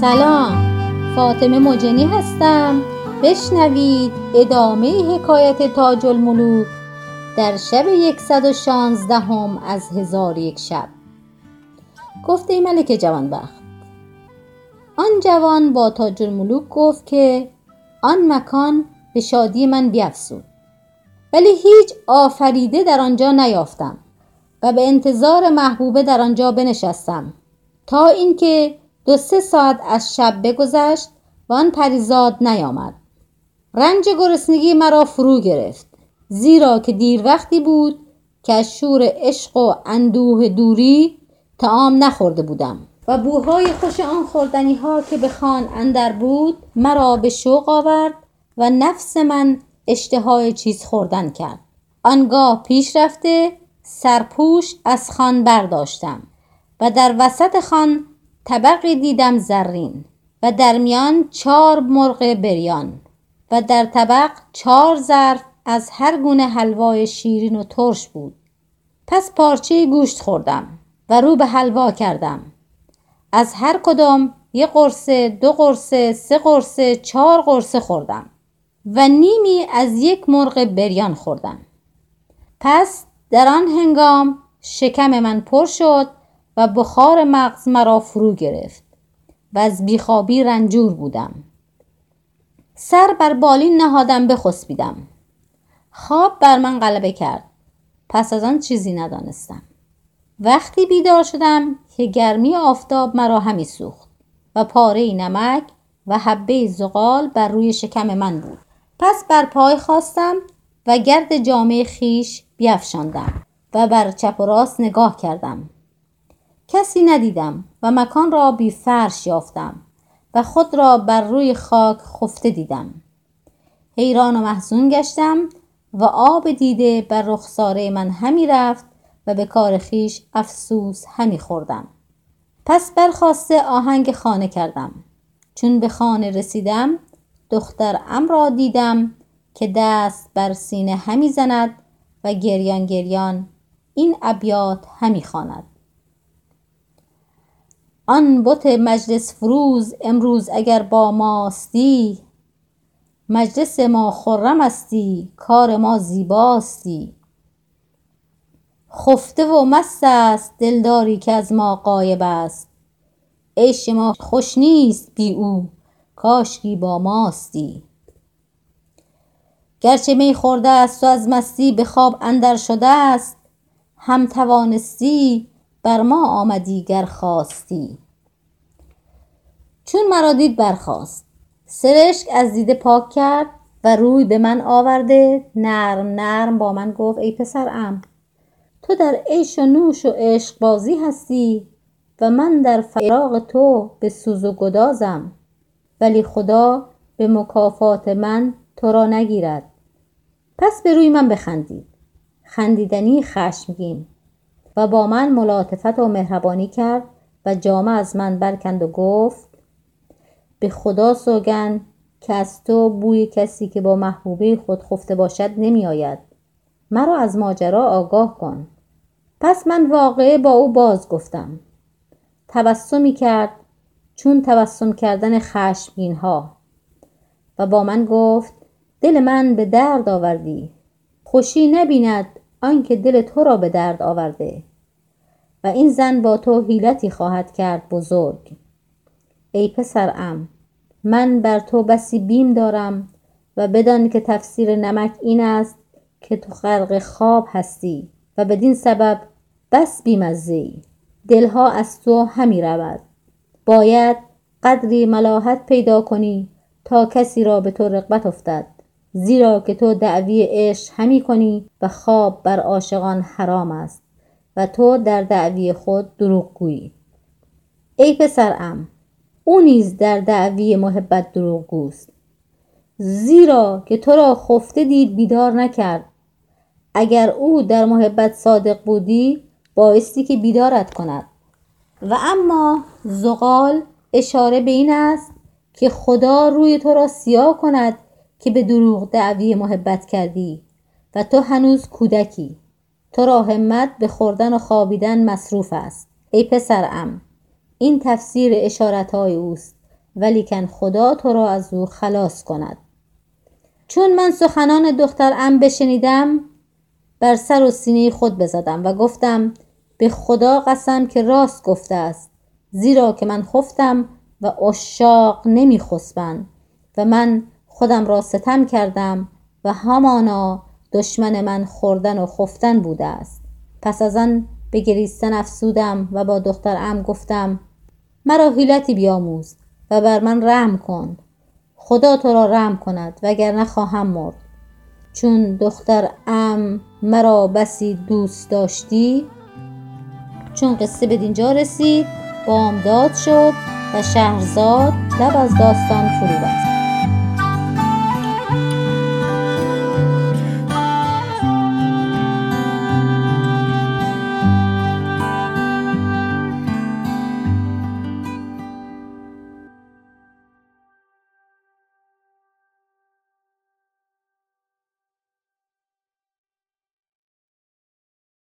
سلام. فاطمه مجنی هستم. بشنوید ادامه حکایت تاج الملوک در شب یکصد و شانزدهم از هزار یک شب. گفته ملک جوانبخت آن جوان با تاج الملوک گفت که آن مکان به شادی من بیفزود. ولی هیچ آفریده در آنجا نیافتم و به انتظار محبوبه در آنجا بنشستم تا اینکه دو سه ساعت از شب بگذشت و آن پریزاد نیامد. رنج گرسنگی مرا فرو گرفت زیرا که دیر وقتی بود که از شور عشق و اندوه دوری تعام نخورده بودم. و بوهای خوش آن خوردنی ها که به خان اندر بود مرا به شوق آورد و نفس من اشتهای چیز خوردن کرد. آنگاه پیش رفته سرپوش از خان برداشتم و در وسط خان طبقی دیدم زرین و در میان چهار مرغ بریان و در طبق چهار ظرف از هر گونه حلوای شیرین و ترش بود. پس پارچه گوشت خوردم و رو به حلوا کردم. از هر کدام یک قرصه دو قرصه سه قرصه چهار قرصه خوردم و نیمی از یک مرغ بریان خوردم. پس در آن هنگام شکم من پر شد و بخار مغز مرا فرو گرفت و از بیخوابی رنجور بودم. سر بر بالین نهادم بخسبیدم. خواب بر من غلبه کرد. پس از آن چیزی ندانستم. وقتی بیدار شدم که گرمی آفتاب مرا همی سوخت و پاره نمک و حبه زغال بر روی شکم من بود. پس بر پای خواستم و گرد جامعه خیش بیافشاندم و بر چپ و راست نگاه کردم. کسی ندیدم و مکان را بی فرش یافتم و خود را بر روی خاک خفته دیدم. حیران و محزون گشتم و آب دیده بر رخساره من همی رفت و به کار خیش افسوس همی خوردم. پس برخواسته آهنگ خانه کردم. چون به خانه رسیدم دختر ام را دیدم که دست بر سینه همی زند و گریان گریان این ابیات همی خواند. آن بت مجلس فروز امروز اگر با ماستی مجلس ما خرمستی کار ما زیباستی. خفته و مست است دلداری که از ما غایب است. عیش ما خوش نیست بی او کاشکی با ماستی. گرچه می خورده است و از مستی به خواب اندر شده است هم توانستی بر ما آمدی گر خواستی. چون مرا دید برخاست. سرشک از دیده پاک کرد و روی به من آورده. نرم نرم با من گفت ای پسرم تو در عیش و نوش و عشق بازی هستی و من در فراق تو به سوز و گدازم. ولی خدا به مکافات من تو را نگیرد. پس به روی من بخندید. خندیدنی خشمگین. و با من ملاطفت و مهربانی کرد و جامه از من برکند و گفت به خدا سوگند که از تو بوی کسی که با محبوبه خود خفته باشد نمی آید. مرا از ماجرا آگاه کن. پس من واقعه با او باز گفتم. تبسمی کرد چون تبسم کردن خشمگین ها و با من گفت دل من به درد آوردی. خوشی نبیند آنکه دل تو را به درد آورده و این زن با تو حیلتی خواهد کرد بزرگ. ای پسرم من بر تو بسی بیم دارم و بدان که تفسیر نمک این است که تو غرق خواب هستی و بدین سبب بس بیمزه ای. دلها از تو همی رود. باید قدری ملاحت پیدا کنی تا کسی را به تو رغبت افتد. زیرا که تو دعوی عشق همی کنی و خواب بر عاشقان حرام است و تو در دعوی خود دروغ گویی. ای پسرم او نیز در دعوی محبت دروغگوست. زیرا که تو را خفته دید بیدار نکرد. اگر او در محبت صادق بودی بایستی که بیدارت کند. و اما زغال اشاره به این است که خدا روی تو را سیاه کند که به دروغ دعوی محبت کردی و تو هنوز کودکی. تو را همت به خوردن و خوابیدن مصروف است. ای پسرم این تفسیر اشارت های اوست ولیکن خدا تو را از او خلاص کند. چون من سخنان دختر ام بشنیدم بر سر و سینه خود بزدم و گفتم به خدا قسم که راست گفته است زیرا که من خفتم و عشاق نمی و من خودم را ستم کردم و همانا دشمن من خوردن و خفتن بوده است. پس از آن به گریستن افسودم و با دختر ام گفتم مرا حیلتی بیاموز و بر من رحم کن. خدا تو را رحم کند وگرنه خواهم مرد. چون دختر ام مرا بسی دوست داشتی چون قصه به دینجا رسید بامداد شد و شهرزاد لب از داستان فرو بست.